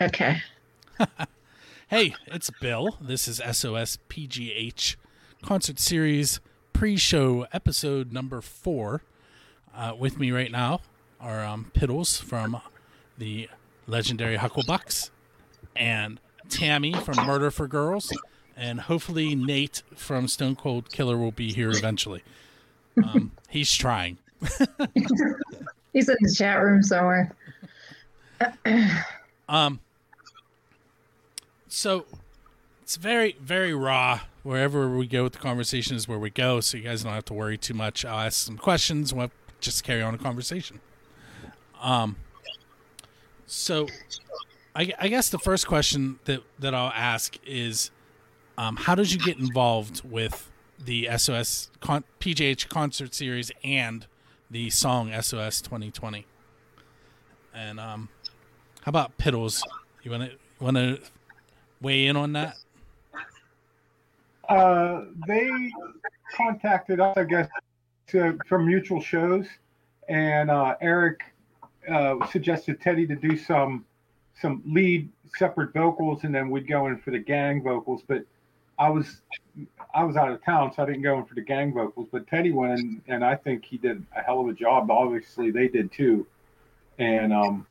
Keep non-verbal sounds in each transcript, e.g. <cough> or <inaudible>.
Okay. <laughs> Hey, it's Bill. This is SOS PGH concert series pre-show episode number four. Uh, with me right now are um, Piddles from the legendary Hucklebucks and Tammy from Murder for Girls, and hopefully Nate from Stone Cold Killer will be here eventually. Um, he's trying. <laughs> <laughs> He's in the chat room somewhere. <clears throat> Um, so it's very, very raw. Wherever we go with the conversation is where we go, so you guys don't have to worry too much. I'll ask some questions. We'll just carry on a conversation. Um, so I, I guess the first question that that I'll ask is, um, how did you get involved with the SOS con- PGH concert series and the song SOS 2020? And um, how about Piddles? You want to want to weigh in on that? Uh, they contacted us, I guess, to, from mutual shows, and uh, Eric uh, suggested Teddy to do some some lead separate vocals, and then we'd go in for the gang vocals. But I was I was out of town, so I didn't go in for the gang vocals. But Teddy went, in, and I think he did a hell of a job. Obviously, they did too, and um,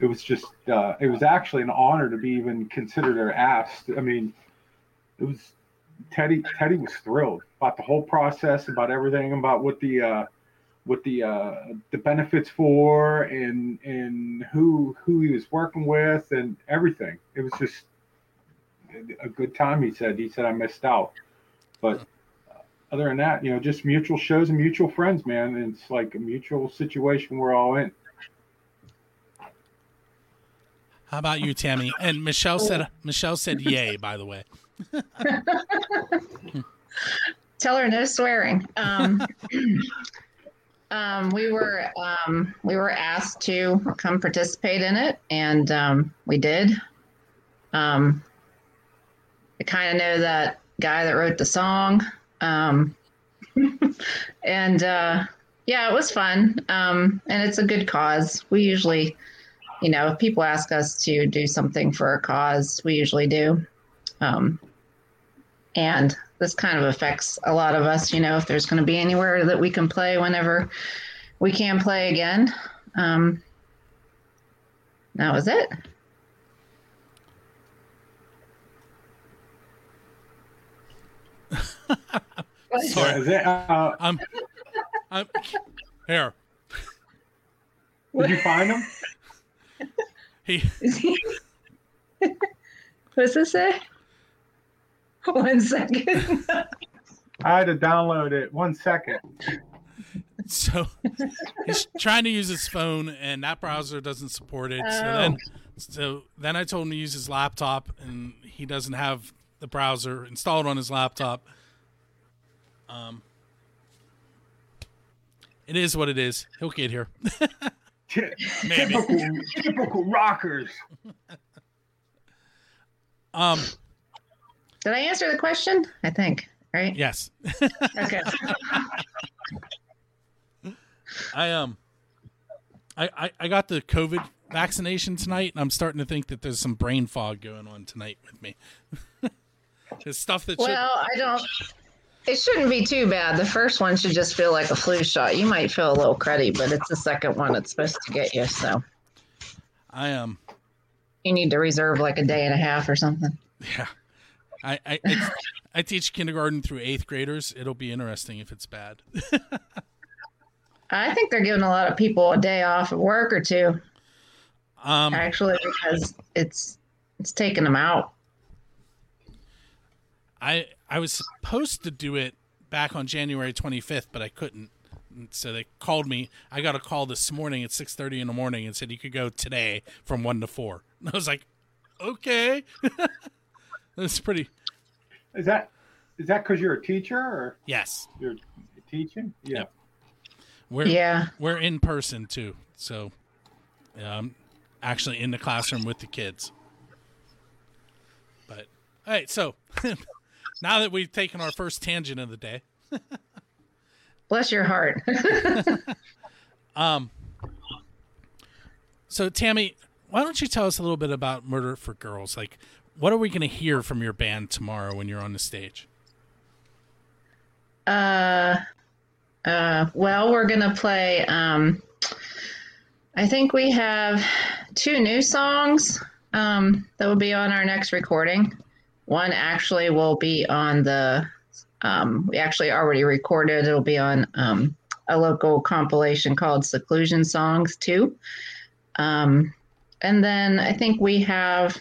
it was just uh, it was actually an honor to be even considered or asked. I mean, it was Teddy. Teddy was thrilled about the whole process, about everything, about what the uh, what the uh, the benefits for, and and who who he was working with, and everything. It was just a good time. He said. He said I missed out, but other than that, you know, just mutual shows and mutual friends, man. And it's like a mutual situation we're all in. How about you, Tammy? And Michelle said Michelle said yay. By the way, <laughs> Tell her no swearing. Um, <clears throat> um, we were um, we were asked to come participate in it, and um, we did. Um, I kind of know that guy that wrote the song, um, <laughs> and uh, yeah, it was fun. Um, and it's a good cause. We usually, you know, if people ask us to do something for a cause, we usually do. Um, and this kind of affects a lot of us you know if there's going to be anywhere that we can play whenever we can play again um, that was it <laughs> Sorry. Uh, I'm, I'm here. did you find him? He <laughs> what's this say one second I had to download it. One second. so he's trying to use his phone, and that browser doesn't support it. So then, so then I told him to use his laptop, and he doesn't have the browser installed on his laptop. Um, it is what it is. He'll get here. <laughs> Ty- Typical, typical rockers. Um, did i answer the question? I think right? Yes, okay. <laughs> I um, I, I I got the COVID vaccination tonight, and I'm starting to think that there's some brain fog going on tonight with me. <laughs> There's stuff that should, well i don't it shouldn't be too bad the first one should just feel like a flu shot you might feel a little cruddy but it's the second one that's supposed to get you so I um. you need to reserve like a day and a half or something Yeah, I I, I I teach kindergarten through eighth graders. It'll be interesting if it's bad. I think they're giving a lot of people a day off of work or two, Um, actually, because it's it's taking them out. I I was supposed to do it back on January 25th, but I couldn't. So they called me. I got a call this morning at 6:30 in the morning and said you could go today from one to four. And <laughs> I was like, okay. <laughs> That's pretty. Is that is that because you're a teacher or Yes, you're teaching? Yeah. Yep. we're Yeah, we're in person too. So, um, actually in the classroom with the kids. But all right, so <laughs> now that we've taken our first tangent of the day, <laughs> bless your heart. <laughs> um, so Tammy, why don't you tell us a little bit about Murder for Girls? Like, what are we going to hear from your band tomorrow when you're on the stage? Uh, uh, well, we're gonna play. Um, I think we have two new songs um, that will be on our next recording. One actually will be on the. Um, we actually already recorded. It'll be on um, a local compilation called Seclusion Songs too. Um, and then I think we have,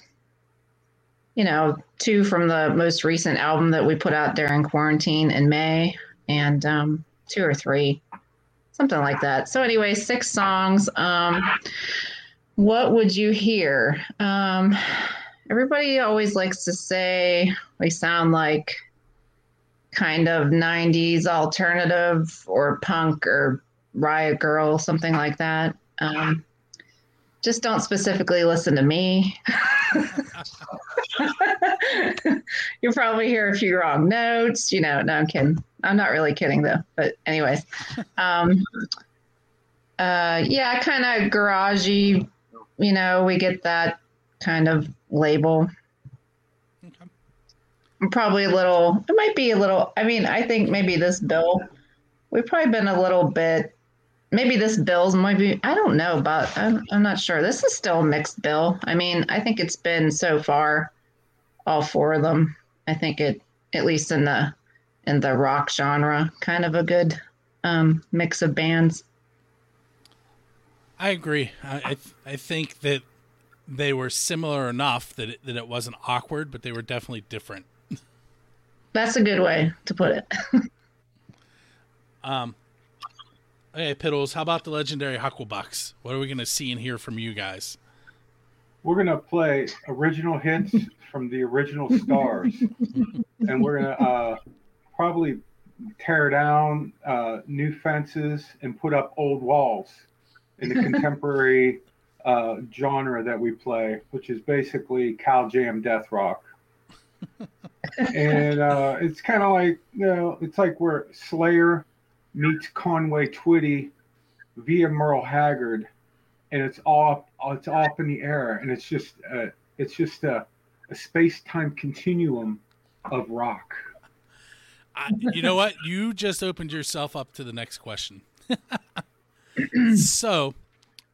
you know, two from the most recent album that we put out during quarantine in May, and um, two or three, something like that. So, anyway, six songs. Um, what would you hear? Um, everybody always likes to say we sound like kind of 90s alternative or punk or riot girl, something like that. Um, just don't specifically listen to me. <laughs> You'll probably hear a few wrong notes. You know, no, I'm kidding. I'm not really kidding though. But anyways, um, uh, yeah, kind of garagey. You know, we get that kind of label. Okay. Probably a little. It might be a little. I mean, I think maybe this bill. We've probably been a little bit. Maybe this bill's might be. I don't know, but I'm, I'm not sure. This is still a mixed bill. I mean, I think it's been so far, all four of them. I think it, at least in the, in the rock genre, kind of a good um, mix of bands. I agree. I I, th- I think that they were similar enough that it, that it wasn't awkward, but they were definitely different. That's a good way to put it. Um, hey, Piddles, how about the legendary Hucklebucks? What are we going to see and hear from you guys? We're gonna play original hits from the original stars, <laughs> and we're gonna uh, probably tear down uh, new fences and put up old walls in the <laughs> contemporary uh, genre that we play, which is basically Cal Jam death rock. <laughs> and uh, it's kind of like you know, it's like where Slayer meets Conway Twitty via Merle Haggard, and it's all it's all up in the air, and it's just uh, it's just a, a space time continuum of rock. I, you know what? You just opened yourself up to the next question. <clears throat> so,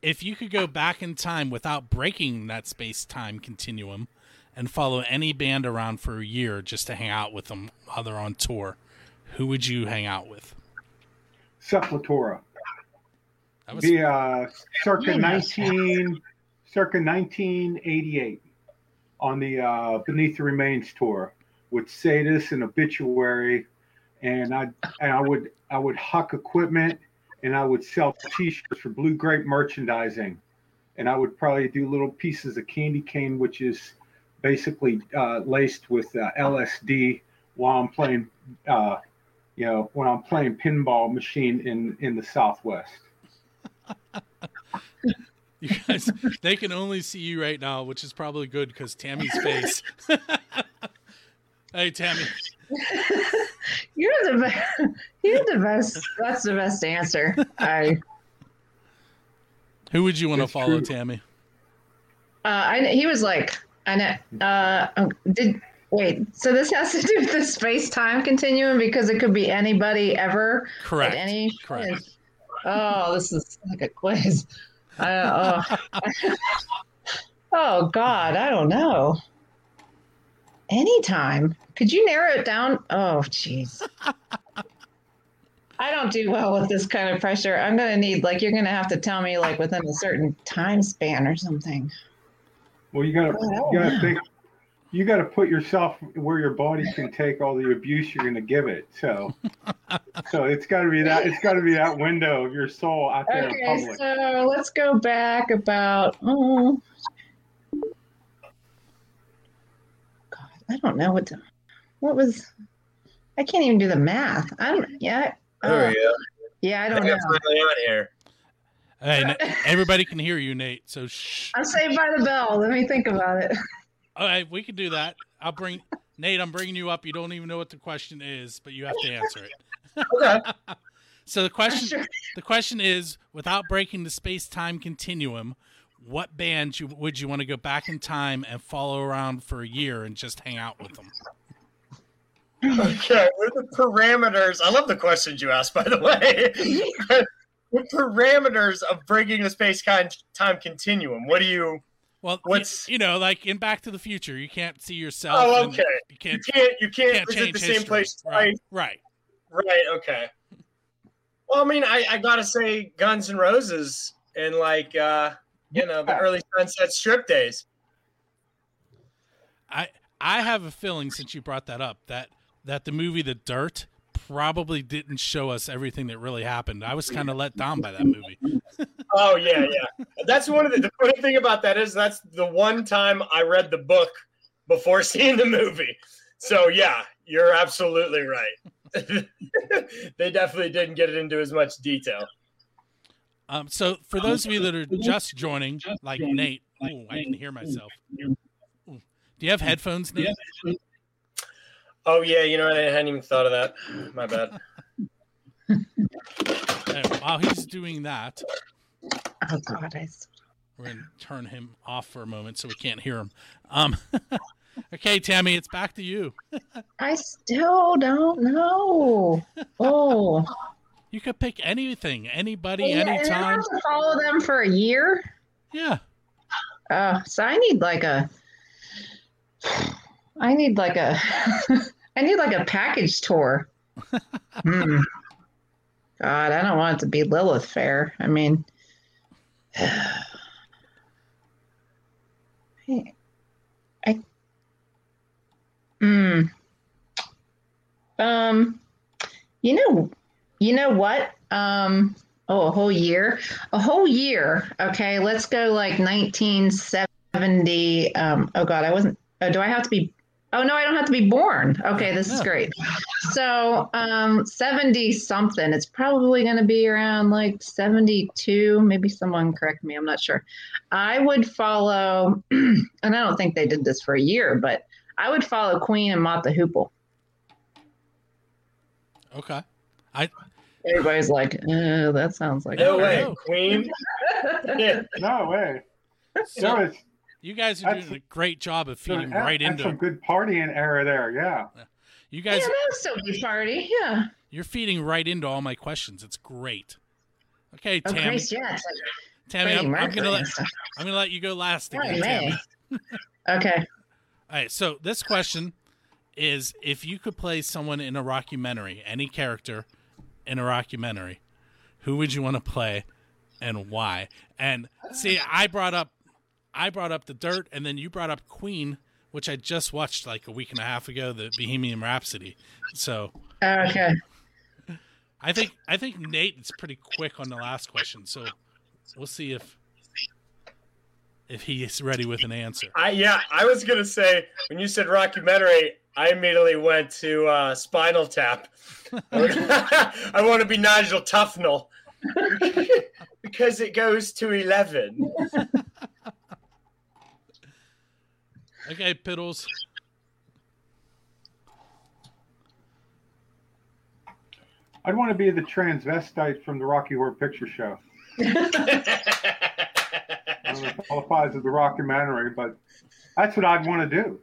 if you could go back in time without breaking that space time continuum and follow any band around for a year just to hang out with them while they're on tour, who would you hang out with? Sepultura. That was The uh, circa Yeah. nineteen, circa nineteen eighty eight, on the uh, Beneath the Remains tour with Sadus and Obituary, and I and I would I would huck equipment and I would sell T-shirts for Blue Grape merchandising, and I would probably do little pieces of candy cane, which is basically uh, laced with uh, LSD while I'm playing, uh, you know, when I'm playing pinball machine in in the Southwest. <laughs> you guys. They can only see you right now, which is probably good because Tammy's face. <laughs> hey, Tammy. <laughs> You're the best. <laughs> You're the best. That's the best answer. I. Who would you want to follow, true. Tammy? Uh, I he was like, I know. Uh, um, did wait. So this has to do with the space time continuum because it could be anybody ever Correct. any. Correct. Oh, this is like a quiz. I, oh. <laughs> oh God, I don't know. Anytime. Could you narrow it down? Oh, jeez. I don't do well with this kind of pressure. I'm gonna need like you're gonna have to tell me like within a certain time span or something. Well, you gotta Oh, you gotta think. You gotta put yourself where your body can take all the abuse you're gonna give it. So, so it's gotta be that. It's gotta be that window of your soul out there Okay, so let's go back about. Oh, I don't know what. To, what was? I can't even do the math. I don't. Yeah. There uh, we go. yeah, I I don't think know. Finally on here. Hey, <laughs> everybody can hear you, Nate. So shh. I'm saved by the bell. Let me think about it. All right, we can do that. I'll bring Nate. I'm bringing you up. You don't even know what the question is, but you have to answer it. <laughs> Okay. <laughs> So the question, Sure. the question is, without breaking the space-time continuum, what band you, would you want to go back in time and follow around for a year and just hang out with them? Okay, what are the parameters? I love the questions you asked, by the way. <laughs> the parameters of breaking the space time continuum. What do you? Well, What's- you, you know, like in Back to the Future, you can't see yourself. Oh, okay. You can't. You can't. You can't, can't visit the same place twice. Right. Right. Right. Okay. Well, I mean, I, I gotta say, Guns N' Roses and like uh, you know the early Sunset Strip days. I I have a feeling since you brought that up that that the movie The Dirt probably didn't show us everything that really happened. I was kind of let down by that movie. <laughs> Oh yeah, yeah. That's one of the, the funny thing about that is that's the one time I read the book before <laughs> seeing the movie. So yeah, you're absolutely right. <laughs> they definitely didn't get it into as much detail. Um, so for those of you that are just joining, like Nate, oh, I can hear myself. Ooh. Do you have headphones, Nate? Oh yeah, you know I hadn't even thought of that. My bad. <laughs> Uh, while he's doing that, Oh God, I, we're gonna turn him off for a moment so we can't hear him. Um, <laughs> okay, Tammy, it's back to you. <laughs> I still don't know. Oh, You could pick anything, anybody, Yeah, and I anytime. have to follow them for a year. Yeah. Uh, so I need like a, I need like a, <laughs> I need like a package tour. <laughs> Hmm. God, I don't want it to be Lilith Fair. I mean, <sighs> I, hmm. Um, you know, you know what? Um, oh, a whole year, a whole year. Okay, let's go like 1970. Um, oh God, I wasn't. Oh, do I have to be? Oh no, I don't have to be born. Okay, this is great. So, um, 70 something. It's probably going to be around like 72. Maybe someone correct me. I'm not sure. I would follow, <clears throat> and I don't think they did this for a year, but I would follow Queen and the Hoople. Okay. Everybody's like, uh, that sounds like No I way, know. Queen. <laughs> No way. So There was you guys are doing a great job of there- feeding that- right that's into some good partying era there. Yeah. you Yeah, guys. that was so be party. Yeah. You're feeding right into all my questions. It's great. Okay, Oh, Tammy. Grace, yeah. Like Tammy, I'm, I'm gonna let. I'm gonna let you go last Oh, again, Tammy. <laughs> Okay. All right. So this question is: If you could play someone in a rockumentary, any character in a rockumentary, who would you want to play, and why? And see, I brought up, I brought up the Dirt, and then you brought up Queen, which I just watched like a week and a half ago, the Bohemian Rhapsody. So Okay. I think I think Nate is pretty quick on the last question. So we'll see if if he is ready with an answer. I yeah, I was gonna say when you said rockumentary, I immediately went to uh, Spinal Tap. <laughs> I want to be Nigel Tufnell because it goes to eleven. Okay, Piddles. I'd want to be the transvestite from the Rocky Horror Picture Show. <laughs> I don't know if it qualifies as the documentary, but that's what I'd want to do.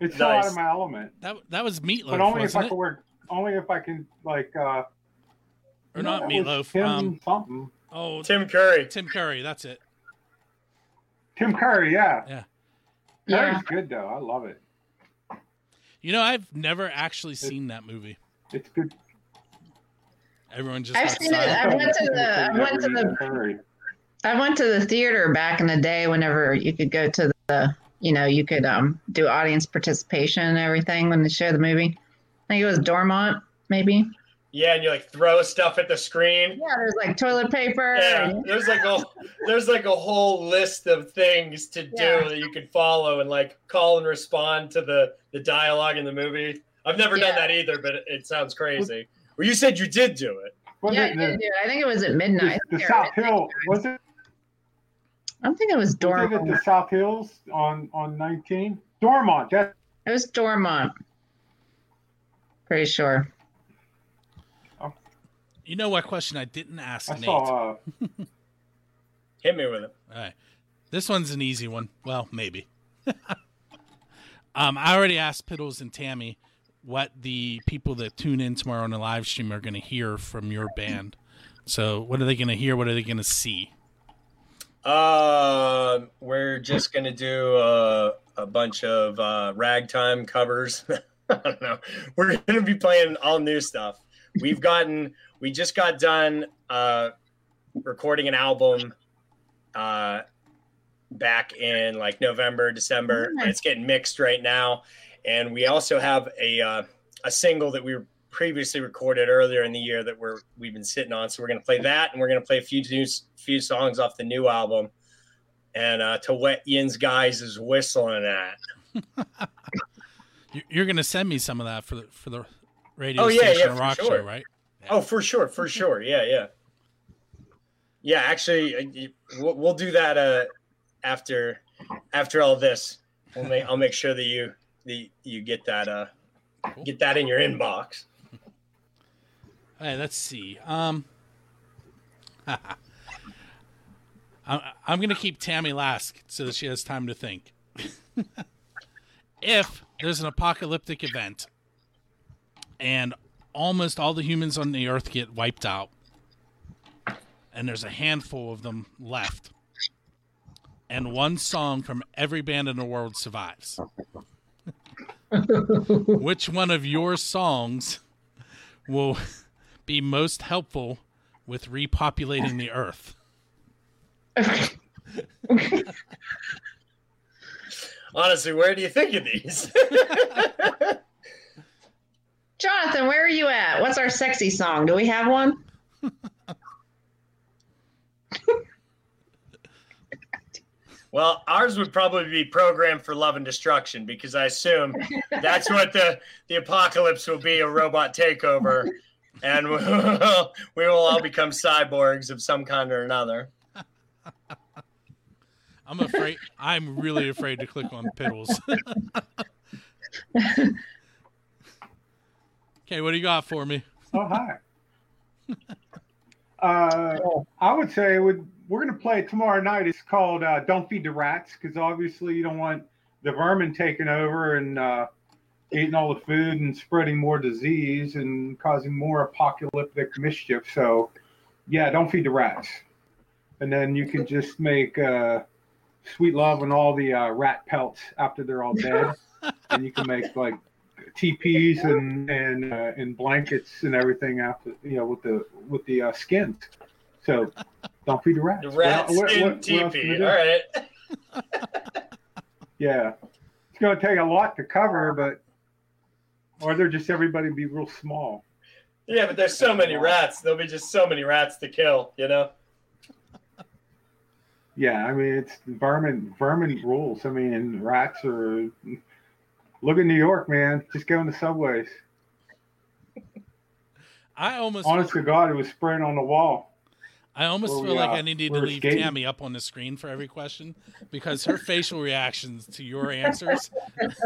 It's so out of my element, That that was Meatloaf, but only if wasn't I it? can wear, only if I can like. uh Or not Meatloaf. Tim Um, something. oh, Tim, Curry. Tim Curry. Curry. That's it. Tim Curry, yeah. Yeah. Yeah. Good though. I love it. You know, I've never actually seen that movie. It's good. Everyone just I've got seen it. I went to the- I went to the- I went to the theater back in the day whenever you could go to the, you know, you could um do audience participation and everything when they show the movie. I think it was Dormont, maybe. Yeah, and you like throw stuff at the screen. Yeah, there's like toilet paper. Yeah, and- there's like a there's like a whole list of things to do Yeah. that you can follow and like call and respond to the the dialogue in the movie. I've never done that either, but it, it sounds crazy. Well, you said you did do it. Was yeah, it I the, did do it. I think it was at midnight. the, the South. Hill? Was it? I don't think it was Was it at Dormont. the South Hills on on 19? Dormont. That, It was Dormont. Pretty sure. You know what question I didn't ask I Nate? saw. Uh, <laughs> Hit me with it. All right. This one's an easy one. Well, maybe. <laughs> um, I already asked Piddles and Tammy what the people that tune in tomorrow on the live stream are going to hear from your band. So, what are they going to hear? What are they going to see? Uh, we're just gonna do a, a bunch of uh, ragtime covers. <laughs> I don't know. We're gonna be playing all new stuff. We've gotten. We just got done uh, recording an album uh, back in like November, December, it's getting mixed right now. And we also have a uh, a single that we previously recorded earlier in the year that we're we've been sitting on. So we're gonna play that, and we're gonna play a few new, few songs off the new album. And uh, to wet Yin's guys is whistling at. You- <laughs> You're going to send me some of that for the for the radio Oh, yeah, station yeah, rock sure. show, right? Oh, for sure, for sure. Yeah, yeah, yeah. Actually, uh, we'll, we'll do that uh, after after all this. We'll make I'll make sure that you the you get that uh Cool. get that in your inbox. All right, let's see. Um, <laughs> I'm, I'm going to keep Tammy last so that she has time to think. <laughs> if there's an apocalyptic event and almost all the humans on the earth get wiped out, and there's a handful of them left, and one song from every band in the world survives, <laughs> which one of your songs will be most helpful with repopulating the earth? <laughs> Honestly, where do you think of these? <laughs> Jonathan, where are you at? What's our sexy song? Do we have one? <laughs> well, ours would probably be programmed for love and destruction because I assume that's what the the apocalypse will be—a robot takeover, and <laughs> we will, we will all become cyborgs of some kind or another. <laughs> I'm afraid. I'm really afraid to click on piddles. <laughs> okay, what do you got for me? Oh hi. Uh, I would say would. We're gonna play it tomorrow night. It's called uh, "Don't Feed the Rats" because obviously you don't want the vermin taking over and uh, eating all the food and spreading more disease and causing more apocalyptic mischief. So, yeah, don't feed the rats. And then you can just make uh, sweet love and all the uh, rat pelts after they're all dead, <laughs> and you can make like teepees and and uh, and blankets and everything after you know with the with the uh, skins. So don't feed the rats. The What- rat what- skin what- what else can we teepee. do? All right. <laughs> Yeah, it's going to take a lot to cover, but or they're just everybody be real small. Yeah, but there's so many rats. There'll be just so many rats to kill. You know. Yeah, I mean it's vermin vermin rules. I mean rats are. Look at New York, man. Just go in the subways. I almost, Honest to God, it was spraying on the wall. I almost Where feel we, like uh, I needed to leave skating. Tammy up on the screen for every question because her facial reactions to your answers. <laughs>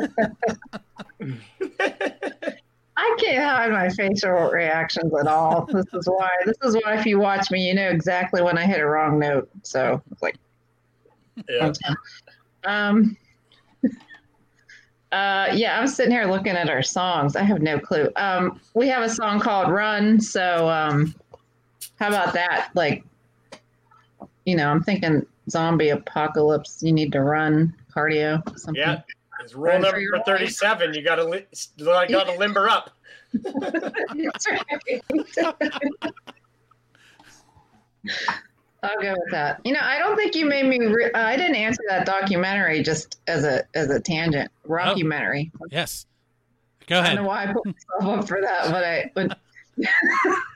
I can't hide my facial reactions at all. This is why. This is why if you watch me, you know exactly when I hit a wrong note. So it's like, Yeah. um, <laughs> uh, yeah, I'm sitting here looking at our songs. I have no clue. Um, we have a song called "Run." So, um, how about that? Like, you know, I'm thinking zombie apocalypse. You need to run cardio. Something. Yeah. It's rule Run for number your life. 37. You gotta li- gotta limber up. I'll go with that. You know, I don't think you made me. Re- uh, I didn't answer that documentary just as a as a tangent. Rockumentary. Yes. Go ahead. I don't know why I put myself up for that, but I. But <laughs>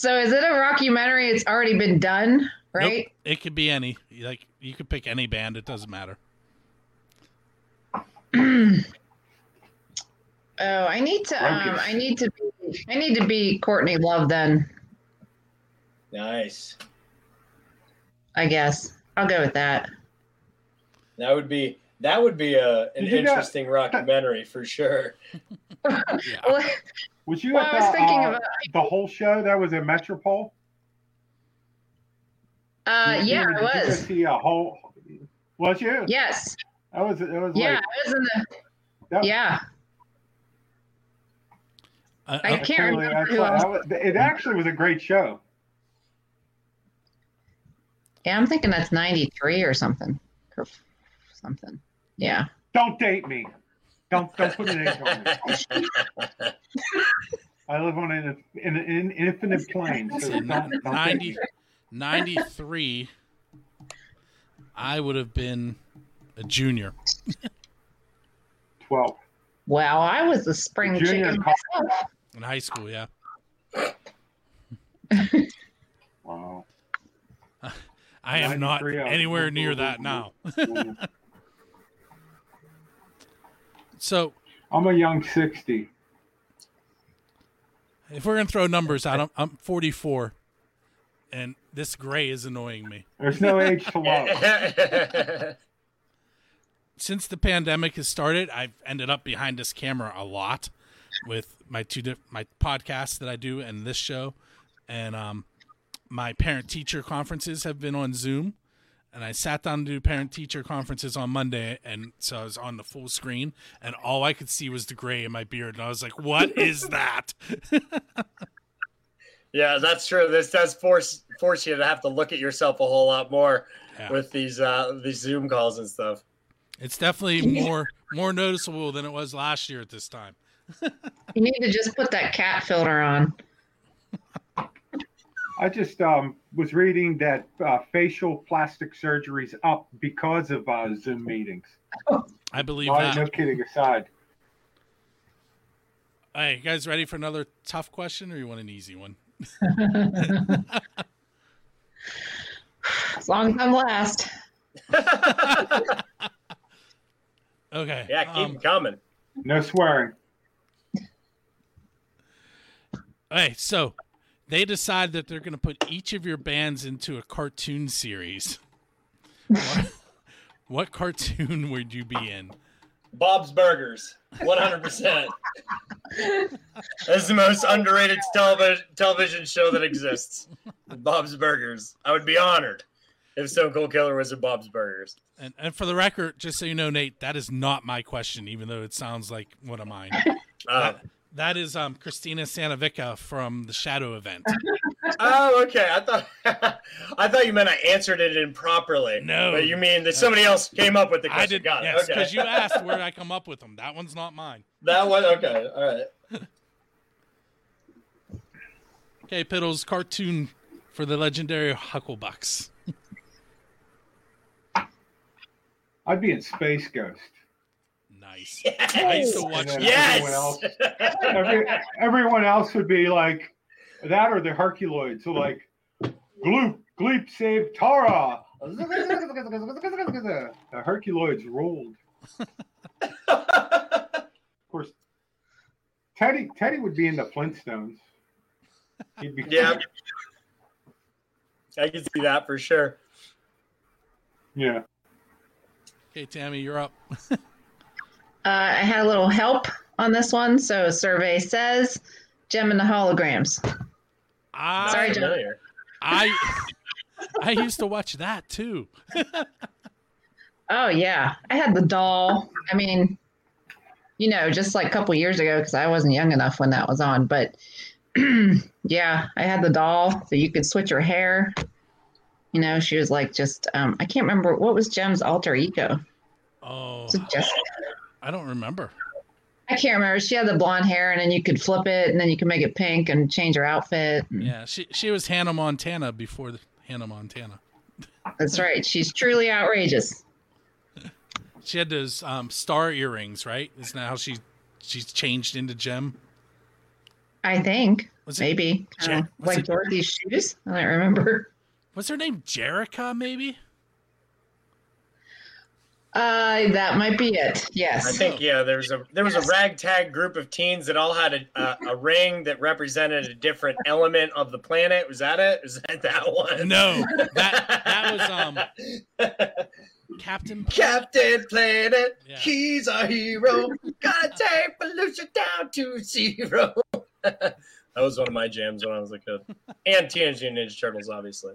so is it a rockumentary? It's already been done, right? Nope. It could be any. Like you could pick any band. It doesn't matter. <clears throat> oh, I need to. Um, I need to be. I need to be Courtney Love then. Nice. I guess I'll go with that. That would be that would be a an Did you not- interesting rockumentary for sure. <laughs> Yeah. <laughs> Well, Was you well, at I was the, thinking uh, about. the whole show? That was in Metropole. Uh, yeah, you- I did you was. See a whole. Was you? Yes. That was. It was Yeah, like. I was in the. that- Yeah, I, I I, can't totally- remember that's who why else. I was- it actually was a great show. yeah. I'm thinking that's '93 or something, or something. Yeah. Don't date me. Don't don't put an age on me. <laughs> I live on an, in an infinite plane. So So don't, don't 90, 93, I would have been a junior. Twelve. Wow, I was a spring Junior chicken co- myself. In high school, yeah. Wow. <laughs> I am not 93, I was- anywhere near that now. <laughs> So I'm a young sixty. if we're gonna throw numbers out, I'm, I'm 44, and this gray is annoying me. There's no age to love. <laughs> Since the pandemic has started, I've ended up behind this camera a lot with my two diff- my podcasts that I do and this show, and um, my parent teacher conferences have been on Zoom. And I sat down to do parent teacher conferences on Monday, and so I was on the full screen, and all I could see was the gray in my beard, and I was like, "What is that?" <laughs> yeah, that's true. This does force force you to have to look at yourself a whole lot more Yeah. with these uh these Zoom calls and stuff. It's definitely more more noticeable than it was last year at this time. <laughs> You need to just put that cat filter on. I just um, was reading that uh, facial plastic surgery's up because of uh, Zoom meetings. <laughs> I believe No, that. no kidding aside. Hey, you guys ready for another tough question, or you want an easy one? <laughs> As long as I'm last. <laughs> Okay. Yeah, keep um, 'em coming. No swearing. Hey, so they decide that they're going to put each of your bands into a cartoon series. what, what cartoon would you be in? Bob's Burgers, one hundred percent. That's the most underrated television television show that exists. Bob's Burgers. I would be honored if Stone Cold Killer was in Bob's Burgers. And, and for the record, just so you know, Nate, that is not my question, even though it sounds like one of mine. Uh, That, that is um, Christina Sanovica from the Shadow event. <laughs> oh, okay. I thought <laughs> I thought you meant I answered it improperly. No. but you mean that somebody else came up with the question. I did, Got it. yes, okay. because you asked where I <laughs> come up with them. That one's not mine. that one. Okay, all right. Okay, Piddles, cartoon for the legendary Hucklebucks. I'd be in Space Ghost. Nice. <laughs> I used to watch And that. then everyone else, every, everyone else would be like that or the Herculoids. So like, Gloop, Gleep save Tara. The Herculoids ruled. <laughs> Of course, Teddy Teddy would be in the Flintstones. He'd be yeah, I can see that for sure. yeah. Okay, Tammy, you're up. <laughs> Uh, I had a little help on this one. So, survey says Jem and the holograms. I, Sorry, John. Familiar. I I used to watch that too. Oh yeah, I had the doll. I mean, you know, just like a couple years ago because I wasn't young enough when that was on. But <clears throat> yeah, I had the doll, so you could switch her hair. You know, she was like just um, I can't remember what was Jem's alter ego. Oh, Was Jessica? I don't remember. I can't remember. She had the blonde hair, and then you could flip it, and then you could make it pink and change her outfit. Yeah, she she was Hannah Montana before the Hannah Montana. That's right. She's truly outrageous. <laughs> She had those um, star earrings, right? Isn't that how she she's changed into Jem? I think Was maybe uh, like it- Dorothy's shoes. I don't remember. was her name Jerrica? Maybe. Uh, that might be it. Yes. I think yeah. There was a there was a ragtag group of teens that all had a, a, a ring that represented a different element of the planet. Was that it? Was that that one? No, that that was um <laughs> Captain. Captain Planet, Yeah. he's our hero. Gotta take pollution down to zero. <laughs> that was one of my jams when I was a kid. And Teenage Mutant Ninja Turtles, obviously.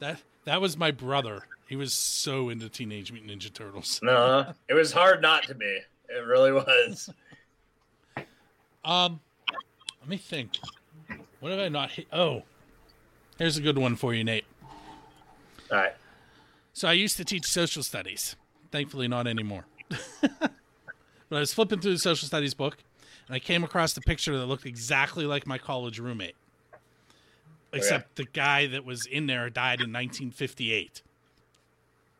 That that was my brother. He was so into Teenage Mutant Ninja Turtles. No, it was hard not to be. It really was. Um, let me think. What have I not hit? Oh, here's a good one for you, Nate. All right. So I used to teach social studies. Thankfully, not anymore. <laughs> but I was flipping through the social studies book, and I came across the picture that looked exactly like my college roommate, except the guy that was in there died in 1958.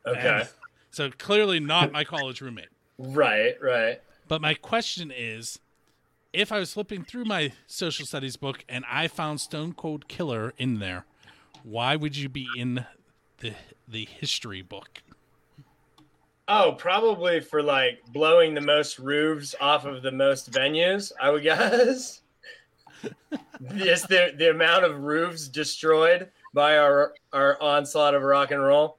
Okay. And so clearly not my college roommate. Right, right. But my question is if I was flipping through my social studies book and I found Stone Cold Killer in there, why would you be in the the history book? Oh, probably for like blowing the most roofs off of the most venues, I would guess. <laughs> Just the the amount of roofs destroyed by our our onslaught of rock and roll.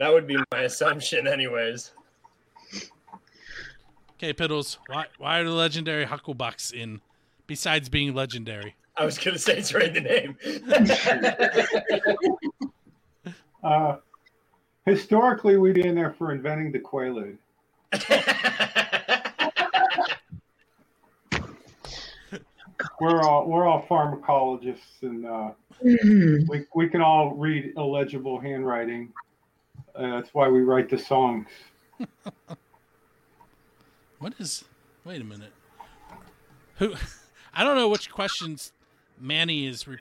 That would be my assumption, anyways. Okay, Piddles, why why are the legendary Hucklebucks in besides being legendary? I was gonna say it's right in the name. <laughs> Uh, historically, we'd be in there for inventing the Quaalude. <laughs> We're all we're all pharmacologists, and uh, we we can all read illegible handwriting. Uh, that's why we write the songs. <laughs> What is Wait a minute. Who <laughs> I don't know which questions Manny is re-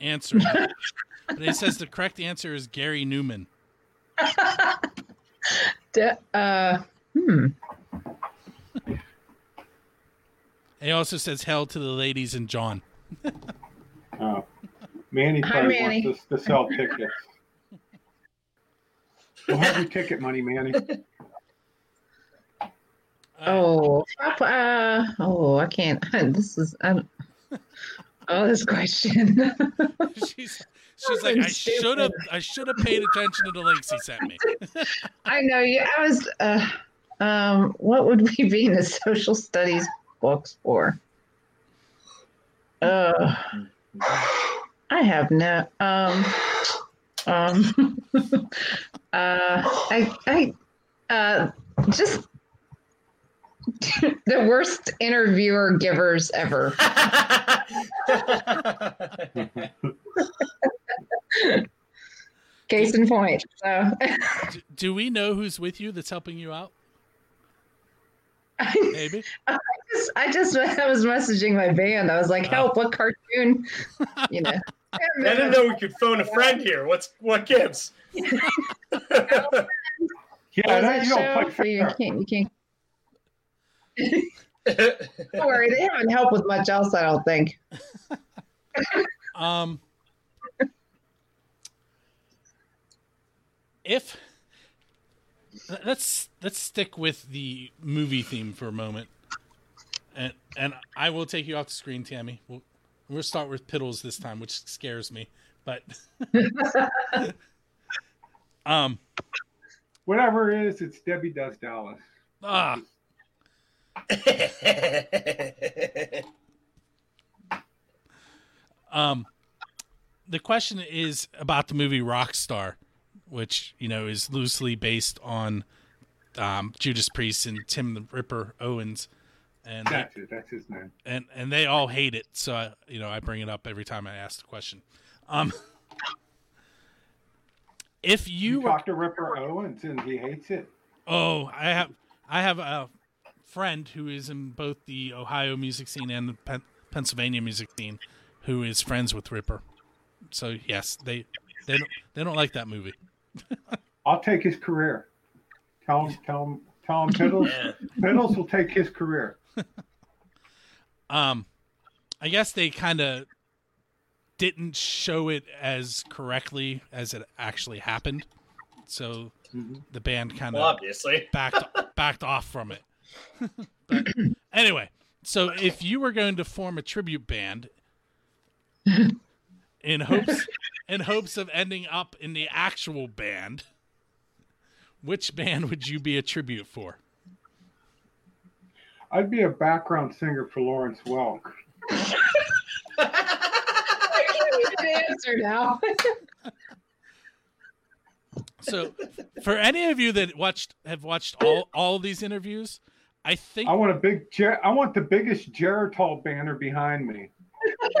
answering. <laughs> but it says the correct answer is Gary Numan. D- uh, hmm. He also says hell to the ladies and John. Uh, Manny Hi, probably Manny. wants us to sell tickets. We'll have your ticket money, Manny. Oh, uh, oh, I can't. This is. Um, oh, this question. <laughs> she's she's like I should have I should have paid attention to the links he sent me. <laughs> I know you. I was. Uh, um, what would we be in the social studies books for? Uh, I have no. Um, um, <laughs> uh, I, I, uh, just <laughs> the worst interviewer givers ever. <laughs> Case in point. So. Do, do we know who's with you that's helping you out? I Maybe. just, I just I was messaging my band. I was like, "Help! What cartoon?" You know. I didn't know we could phone a friend here. What's what gives? <laughs> Yeah, What that, that you don't show? play For you fair. can't. You can't. <laughs> Don't worry, they haven't helped with much else. I don't think. <laughs> Um, if let's let's stick with the movie theme for a moment, and and I will take you off the screen, Tammy. We'll we'll start with Piddles this time, which scares me, but <laughs> um Whatever it is, it's Debbie Does Dallas. ah <laughs> um the question is about the movie Rockstar, which you know is loosely based on um, Judas Priest and Tim the Ripper Owens, and they, That's it. That's his name. and and they all hate it. So I, you know I bring it up every time I ask the question. Um, <laughs> if You, you talk to Ripper Owens, and he hates it. Oh, I have I have a friend who is in both the Ohio music scene and the Pen- Pennsylvania music scene, who is friends with Ripper. So yes, they they don't they don't like that movie. <laughs> I'll take his career. Tell him, tell him, tell him. <laughs> Piddles, Yeah. Piddles will take his career. <laughs> Um, I guess they kind of didn't show it as correctly as it actually happened, so Mhm. the band kind Well, of obviously. <laughs> backed backed off from it. <laughs> but anyway, so if you were going to form a tribute band in hopes in hopes of ending up in the actual band, which band would you be a tribute for? I'd be a background singer for Lawrence Welk. answer <laughs> now. So, for any of you that watched have watched all all of these interviews, I think I want a big Jer- I want the biggest Geritol banner behind me. <laughs>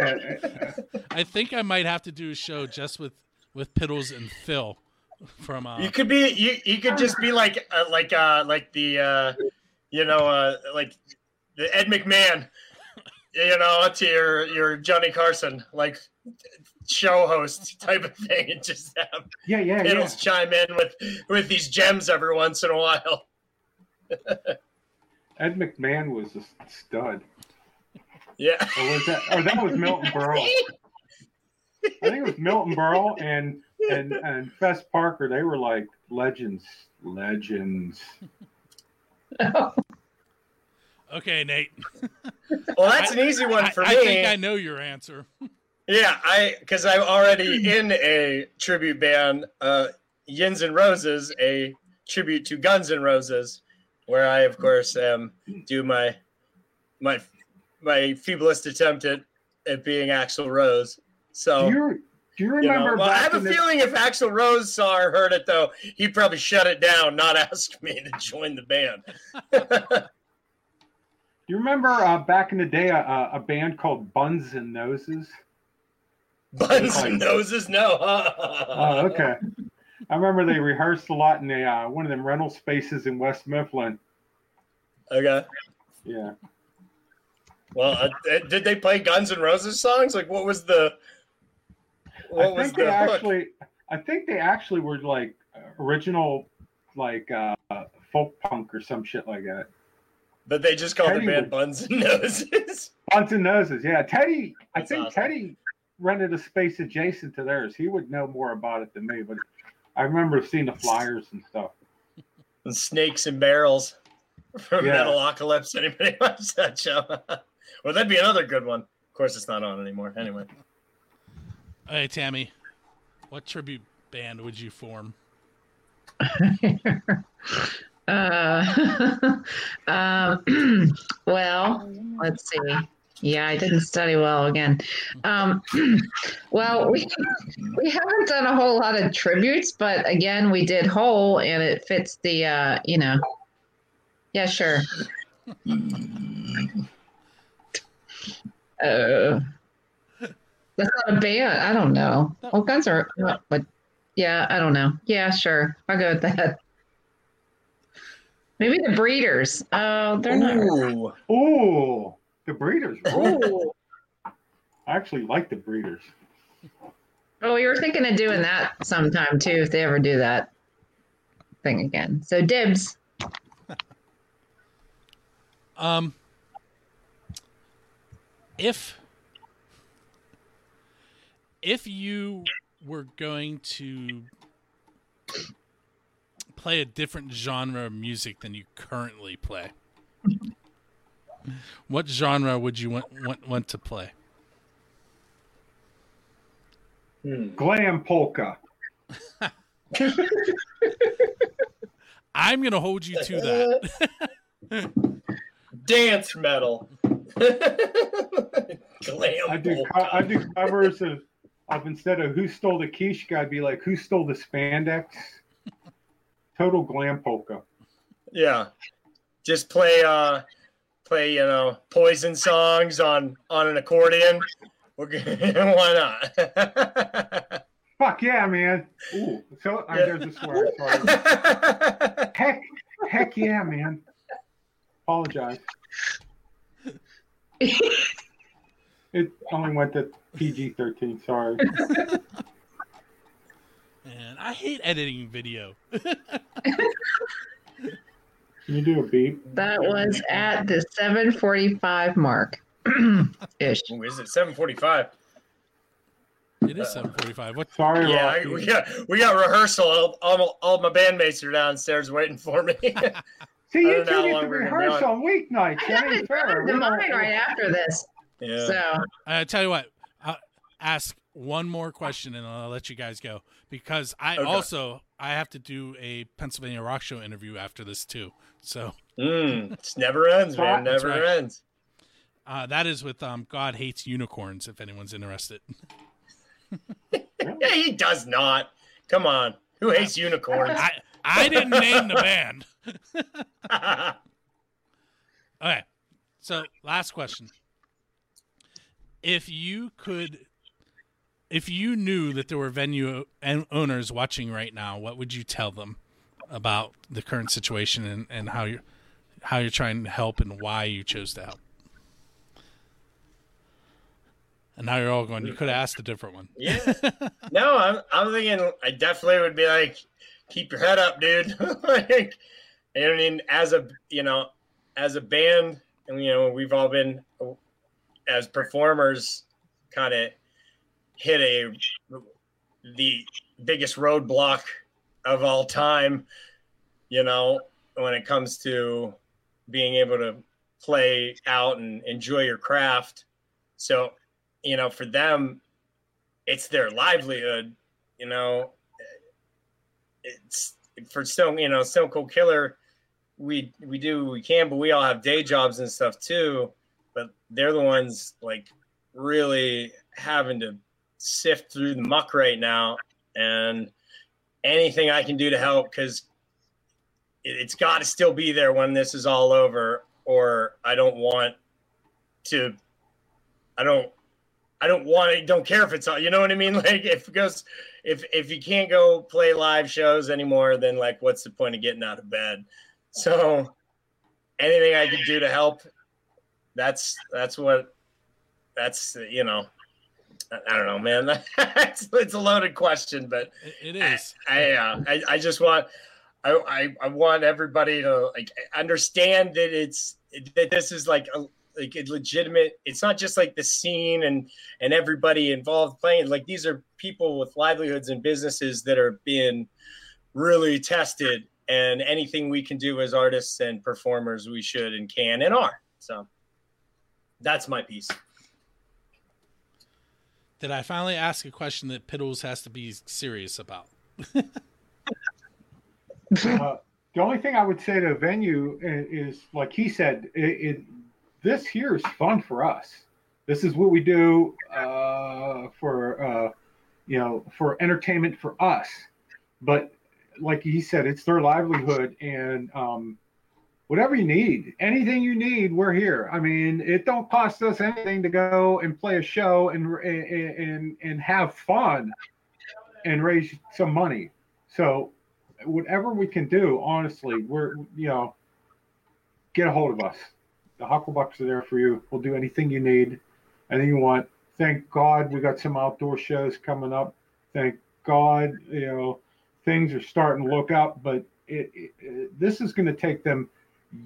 I think I might have to do a show just with with Piddles and Phil from uh, You could be you you could just be like uh, like uh like the uh you know uh like the Ed McMahon you know to your your Johnny Carson like show host type of thing and <laughs> just have yeah, yeah, yeah. Piddles chime in with with these gems every once in a while. <laughs> Ed McMahon was a stud. Yeah. Or was that? Or that was Milton <laughs> Berle. I think it was Milton Berle and and and Fess Parker. They were like legends, legends. <laughs> Okay, Nate. Well, that's an easy one I, for I me. I think I know your answer. Yeah, I because I'm already in a tribute band, uh, Yins and Roses, a tribute to Guns and Roses, where I, of course, um, do my my my feeblest attempt at, at being Axl Rose. So Do you do you Oh. you know, remember? well, I have a the- feeling if Axl Rose saw or heard it, though, he'd probably shut it down, not <laughs> ask me to join the band. <laughs> Do you remember uh, back in the day a, a band called Buns and Noses? Buns and noses, no. <laughs> Oh, okay. I remember they rehearsed a lot in the uh, one of them rental spaces in West Mifflin. Okay. Yeah. Well, uh, did they play Guns and Roses songs? Like, what was the what I was think the they hook? actually, I think they actually were like original, like uh, folk punk or some shit like that. But they just called the band would- Buns and Noses. <laughs> Buns and Noses, yeah. Teddy, I That's think awesome. Teddy rented a space adjacent to theirs. He would know more about it than me, but I remember seeing the flyers and stuff. and Snakes and Barrels from Yeah. Metalocalypse. Anybody <laughs> watch that show? <laughs> well, that'd be another good one. Of course, it's not on anymore. Anyway, Hey, Tammy, what tribute band would you form? <laughs> uh, um, <laughs> <clears throat> well, let's see. Yeah, I didn't study well again. Um, <clears throat> well, we we haven't done a Hole lot of tributes, but again, we did whole, and it fits the uh, you know. Yeah, sure. <laughs> Uh, that's not a band. I don't know. Well, guns are, but yeah, I don't know. Yeah, sure. I'll go with that. Maybe the breeders. Oh, they're not. Ooh. Ooh, the Breeders. rule. <laughs> Ooh. I actually like the Breeders. Oh, you were thinking of doing that sometime too, if they ever do that thing again. So dibs. <laughs> Um, if if you were going to play a different genre of music than you currently play, <laughs> what genre would you want want, want to play? Hmm. Glam polka. <laughs> I'm gonna hold you to that. <laughs> Dance metal. Glam. I do polka. I do covers of, of instead of who stole the quiche, I'd be like who stole the spandex. Total glam polka. Yeah. Just play uh play, you know, poison songs on on an accordion. We're good. <laughs> Why not? <laughs> Fuck yeah, man. Ooh, so uh, Yeah. there's a swear. Sorry. <laughs> Heck, heck yeah, man. Apologize. It only went to PG thirteen. Sorry. And I hate editing video. Can you do a beep? That was at the 745 mark. <clears throat> Ish. Ooh, is it 745? It is 7:45. What? Sorry, Yeah, I, we got we got rehearsal. All, all, all my bandmates are downstairs waiting for me. <laughs> See, you I know how two get long to we're gonna be rehearse on weeknights. I That have ain't it fair. done We to don't- mine right after this. yeah. So I tell you what. Ask one more question and I'll let you guys go because I Okay. also I have to do a Pennsylvania Rock Show interview after this too. So Mm, it never ends, man. Never right. ends. uh, that is with um, God hates unicorns. If anyone's interested. <laughs> yeah, he does not. Come on. Who hates unicorns? I I didn't name the band. <laughs> Okay. So, last question. If you could if you knew that there were venue owners watching right now, what would you tell them about the current situation and, and how you're how you're trying to help and why you chose to help? And now you're all going. You could have asked a different one. Yeah. no, I'm. I'm thinking. I definitely would be like, keep your head up, dude. <laughs> like, I mean, as a you know, as a band, and you know, we've all been uh, as performers, kind of hit a the biggest roadblock of all time. You know, when it comes to being able to play out and enjoy your craft. So you know, for them, it's their livelihood. You know, it's for Stone, you know, Stone Cold Killer. We we do we can, but we all have day jobs and stuff too. But they're the ones like really having to sift through the muck right now, and anything I can do to help because it, it's got to still be there when this is all over, or I don't want to. I don't I don't want to, don't care if it's all, you know what I mean? <laughs> Like if it goes, if, if you can't go play live shows anymore, then like, what's the point of getting out of bed? So anything I could do to help, that's, that's what, that's, you know, I don't know, man. <laughs> it's, it's a loaded question, but it is. I, I, uh, I, I just want, I, I, I want everybody to like understand that it's that this is like a, like a legitimate it's not just like the scene and and everybody involved playing like these are people with livelihoods and businesses that are being really tested and anything we can do as artists and performers we should and can and are so that's my piece did i finally ask a question that piddles has to be serious about <laughs> uh, the only thing i would say to a venue is, like he said it, it this here is fun for us. This is what we do uh, for uh, you know for entertainment for us. But like he said, it's their livelihood, and um, whatever you need, anything you need, we're here. I mean, it don't cost us anything to go and play a show and and and have fun and raise some money. So whatever we can do, honestly, we're you know, get a hold of us the Hucklebucks are there for you. We'll do anything you need, anything you want. Thank God we got some outdoor shows coming up. Thank God, you know, things are starting to look up, but it, it, it, this is going to take them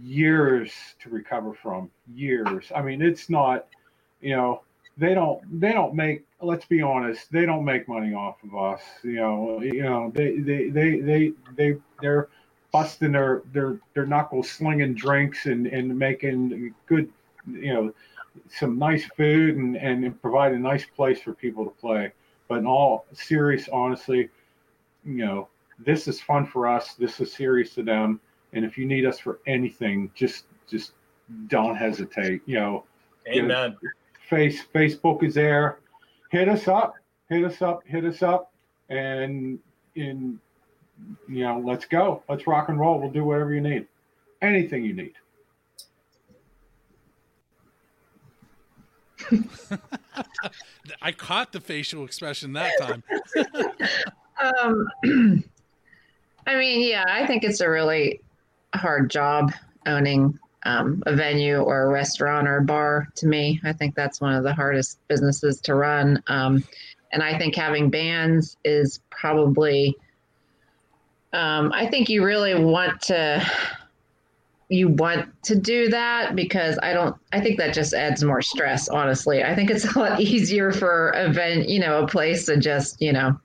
years to recover from. Years. I mean, it's not, you know, they don't they don't make. Let's be honest, they don't make money off of us. You know, you know, they they they they they they're busting their their their knuckles, slinging drinks and and making good, you know, some nice food and and provide a nice place for people to play. But in all serious, honestly, you know, this is fun for us. This is serious to them. And if you need us for anything, just just don't hesitate. You know, Amen. You know, face Facebook is there. Hit us up. Hit us up. Hit us up. And in you know, let's go. Let's rock and roll. We'll do whatever you need. Anything you need. <laughs> I caught the facial expression that time. <laughs> um, <clears throat> I mean, yeah, I think it's a really hard job owning um, a venue or a restaurant or a bar. To me, I think that's one of the hardest businesses to run. Um, and I think having bands is probably um, I think you really want to you want to do that because I don't I think that just adds more stress honestly. I think it's a lot <laughs> easier for event, you know, a place to just, you know,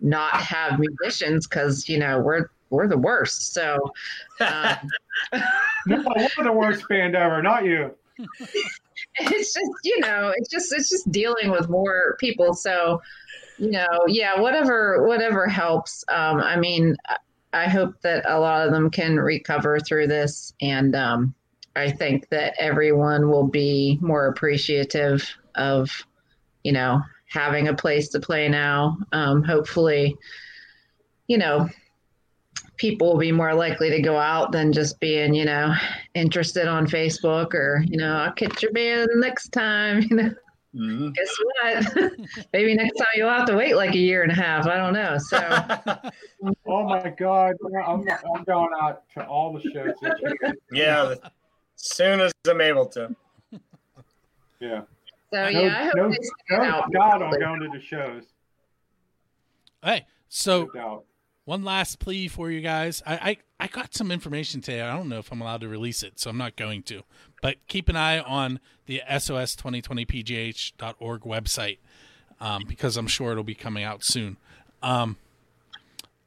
not have musicians cuz you know, we're we're the worst. So um, <laughs> no, we're the worst band ever, not you. <laughs> it's just, you know, it's just it's just dealing with more people. So you know, yeah, whatever, whatever helps. Um, I mean, I hope that a lot of them can recover through this, and um, I think that everyone will be more appreciative of, you know, having a place to play now. Um, hopefully, you know, people will be more likely to go out than just being, you know, interested on Facebook or, you know, I'll catch your band next time, <laughs> you know. Mm-hmm. Guess what? <laughs> Maybe next time you'll have to wait like a year and a half. I don't know. So, <laughs> oh my God, I'm, I'm going out to all the shows this. Yeah, as soon as I'm able to. Yeah. So yeah, I hope no, no God, I'm going to the shows. Hey, so no one last plea for you guys. I, I, I got some information today. I don't know if I'm allowed to release it, so I'm not going to. But keep an eye on the SOS2020PGH.org website um, because I'm sure it'll be coming out soon. Um,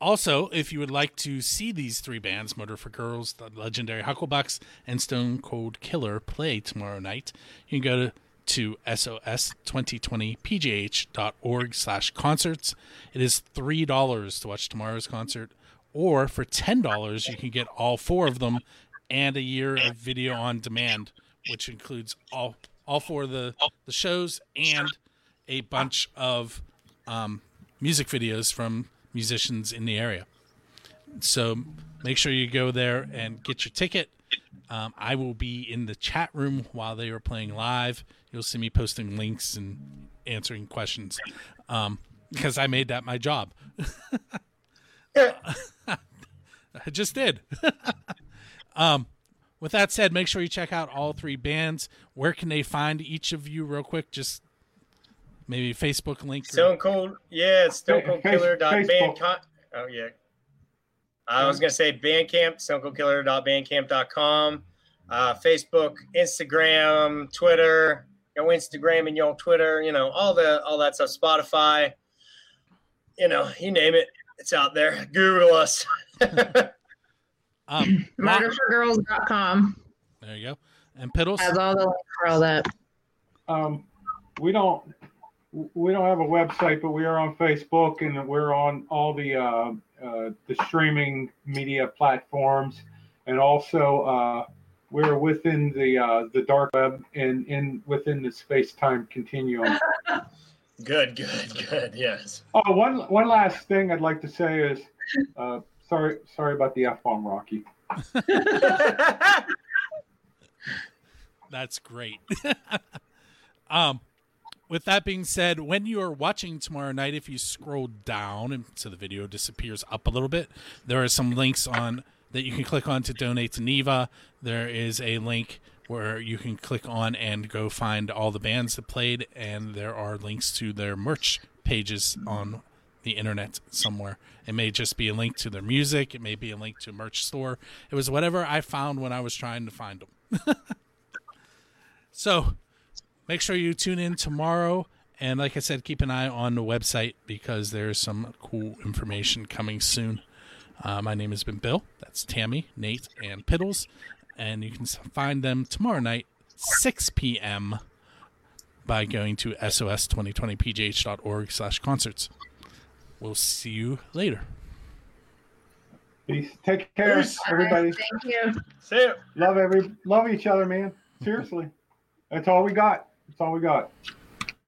also, if you would like to see these three bands, Murder for Girls, the legendary Hucklebucks, and Stone Cold Killer, play tomorrow night, you can go to to sos2020pgh.org slash concerts. It is $3 to watch tomorrow's concert, or for $10, you can get all four of them and a year of video on demand, which includes all all four of the, the shows and a bunch of um, music videos from musicians in the area. So make sure you go there and get your ticket. Um, I will be in the chat room while they are playing live. You'll see me posting links and answering questions um, because I made that my job. <laughs> I just did. <laughs> um, with that said, make sure you check out all three bands. Where can they find each of you, real quick? Just maybe Facebook link. Or... Stone Cold, yeah, Stone Cold Killer. Band oh yeah. I was gonna say Bandcamp, Stone Cold Killer. Bandcamp.com, uh, Facebook, Instagram, Twitter, your Instagram and your Twitter, you know, all the all that stuff, Spotify, you know, you name it, it's out there. Google us. um, <laughs> Murderforgirls.com. There you go. And Piddles has all the links for all that. Um, we don't we don't have a website, but we are on Facebook and we're on all the uh, uh, the streaming media platforms, and also uh, we're within the uh, the dark web and in within the space time continuum. <laughs> good, good, good. Yes. Oh, one one last thing I'd like to say is, uh, sorry, sorry about the f bomb, Rocky. <laughs> That's great. <laughs> um, with that being said, when you are watching tomorrow night, if you scroll down and so the video disappears up a little bit, there are some links on that you can click on to donate to NIVA. There is a link where you can click on and go find all the bands that played, and there are links to their merch pages on the internet somewhere. It may just be a link to their music, it may be a link to a merch store. It was whatever I found when I was trying to find them. <laughs> so make sure you tune in tomorrow. And like I said, keep an eye on the website because there's some cool information coming soon. Uh, my name has been Bill. That's Tammy, Nate, and Piddles. And you can find them tomorrow night, 6 p.m., by going to sos2020pgh.org slash concerts. We'll see you later. Peace. Take care, Peace. everybody. Thank you. See you. Love every love each other, man. Seriously. That's all we got. That's all we got.